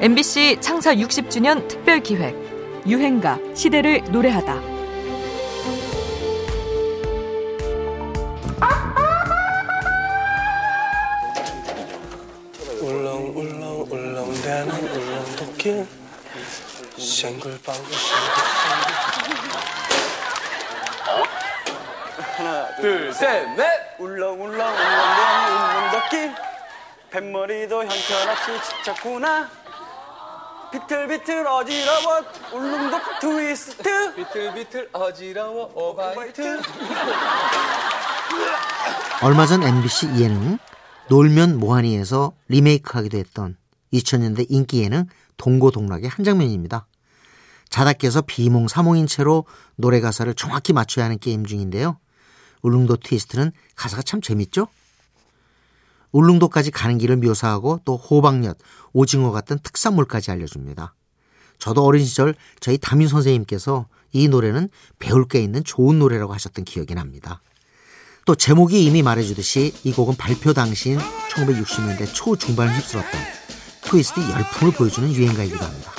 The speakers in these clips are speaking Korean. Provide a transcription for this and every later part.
MBC 창사 60주년 특별 기획 유행가 시대를 노래하다. 울렁 울렁 울렁 대는 울렁 도끼 싱글방글 하나, 둘, 셋, 넷! 울렁 울렁 울렁 대는 울렁 도끼 뱃머리도 형편없이 지쳤구나 비틀비틀 어지러워 울릉도 트위스트 비틀비틀 어지러워 오바이트 얼마 전 MBC 예능 놀면 뭐하니에서 리메이크하기도 했던 2000년대 인기 예능 동고동락의 한 장면입니다. 자다 깨서 비몽사몽인 채로 노래 가사를 정확히 맞춰야 하는 게임 중인데요. 울릉도 트위스트는 가사가 참 재밌죠? 울릉도까지 가는 길을 묘사하고 또 호박엿, 오징어 같은 특산물까지 알려줍니다. 저도 어린 시절 저희 담임 선생님께서 이 노래는 배울 게 있는 좋은 노래라고 하셨던 기억이 납니다. 또 제목이 이미 말해주듯이 이 곡은 발표 당시인 1960년대 초중반을 휩쓸었던 트위스트 열풍을 보여주는 유행가이기도 합니다.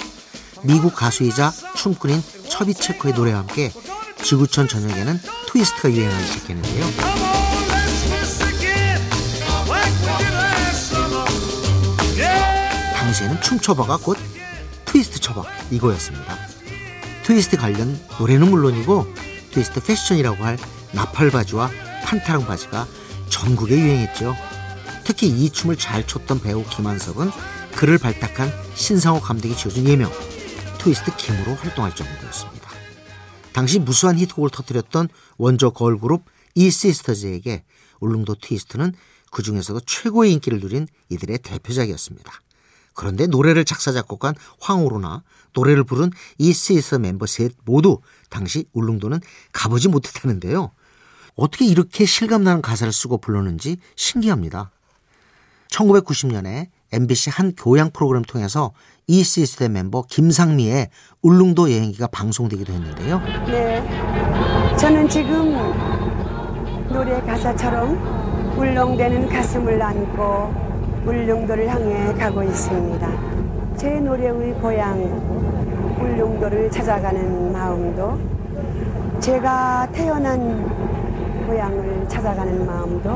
미국 가수이자 춤꾼인 처비 체커의 노래와 함께 지구촌 전역에는 트위스트가 유행하기 시작했는데요. 당시에는 춤춰봐가 곧 트위스트 쳐봐 이거였습니다. 트위스트 관련 노래는 물론이고 트위스트 패션이라고 할 나팔 바지와 판탈롱 바지가 전국에 유행했죠. 특히 이 춤을 잘 췄던 배우 김한섭은 그를 발탁한 신상옥 감독이 지어준 예명 트위스트 김으로 활동할 정도였습니다. 당시 무수한 히트곡을 터뜨렸던 원조 걸그룹 이시스터즈에게 울릉도 트위스트는 그 중에서도 최고의 인기를 누린 이들의 대표작이었습니다. 그런데 노래를 작사 작곡한 황호로나 노래를 부른 이시스 멤버 셋 모두 당시 울릉도는 가보지 못했다는데요. 어떻게 이렇게 실감나는 가사를 쓰고 불렀는지 신기합니다. 1990년에 MBC 한 교양 프로그램 통해서 이시스의 멤버 김상미의 울릉도 여행기가 방송되기도 했는데요. 네, 저는 지금 노래 가사처럼 울렁대는 가슴을 안고 울릉도를 향해 가고 있습니다. 제 노래의 고향 울릉도를 찾아가는 마음도 제가 태어난 고향을 찾아가는 마음도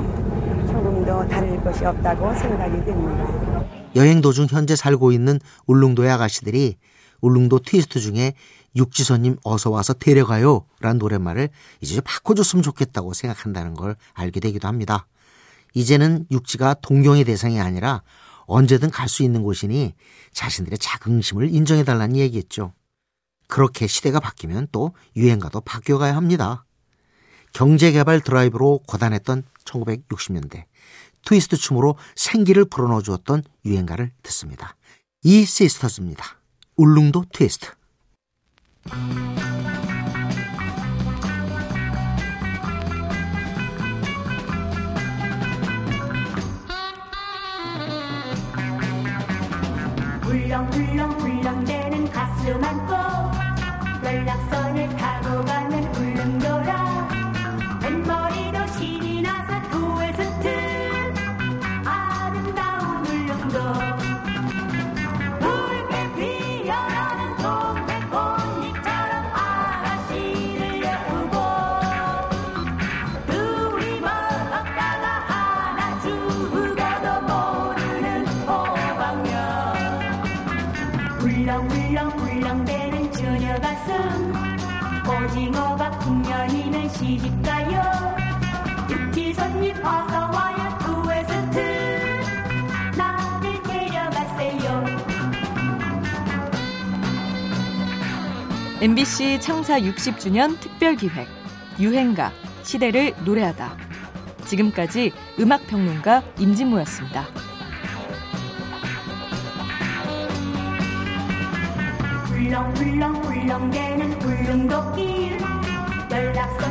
조금 더 다를 것이 없다고 생각이 됩니다. 여행 도중 현재 살고 있는 울릉도의 아가씨들이 울릉도 트위스트 중에 육지선님 어서 와서 데려가요 라는 노랫말을 이제 바꿔줬으면 좋겠다고 생각한다는 걸 알게 되기도 합니다. 이제는 육지가 동경의 대상이 아니라 언제든 갈 수 있는 곳이니 자신들의 자긍심을 인정해달라는 얘기겠죠. 그렇게 시대가 바뀌면 또 유행가도 바뀌어가야 합니다. 경제개발 드라이브로 고단했던 1960년대 트위스트 춤으로 생기를 불어넣어 주었던 유행가를 듣습니다. 이 시스터즈입니다. 울릉도 트위스트. 울렁울렁 울렁대는 가슴 안고 연락선을 타고 울렁울렁 울렁대는 처녀 가슴 오징어가 풍년이면 시집가요 육지 손님 어서 와요 트위스트 나를 데려가세요 MBC 창사 60주년 특별 기획 유행가 시대를 노래하다. 지금까지 음악 평론가 임진모였습니다. 울렁울렁 울렁대는 울릉도길. 연락선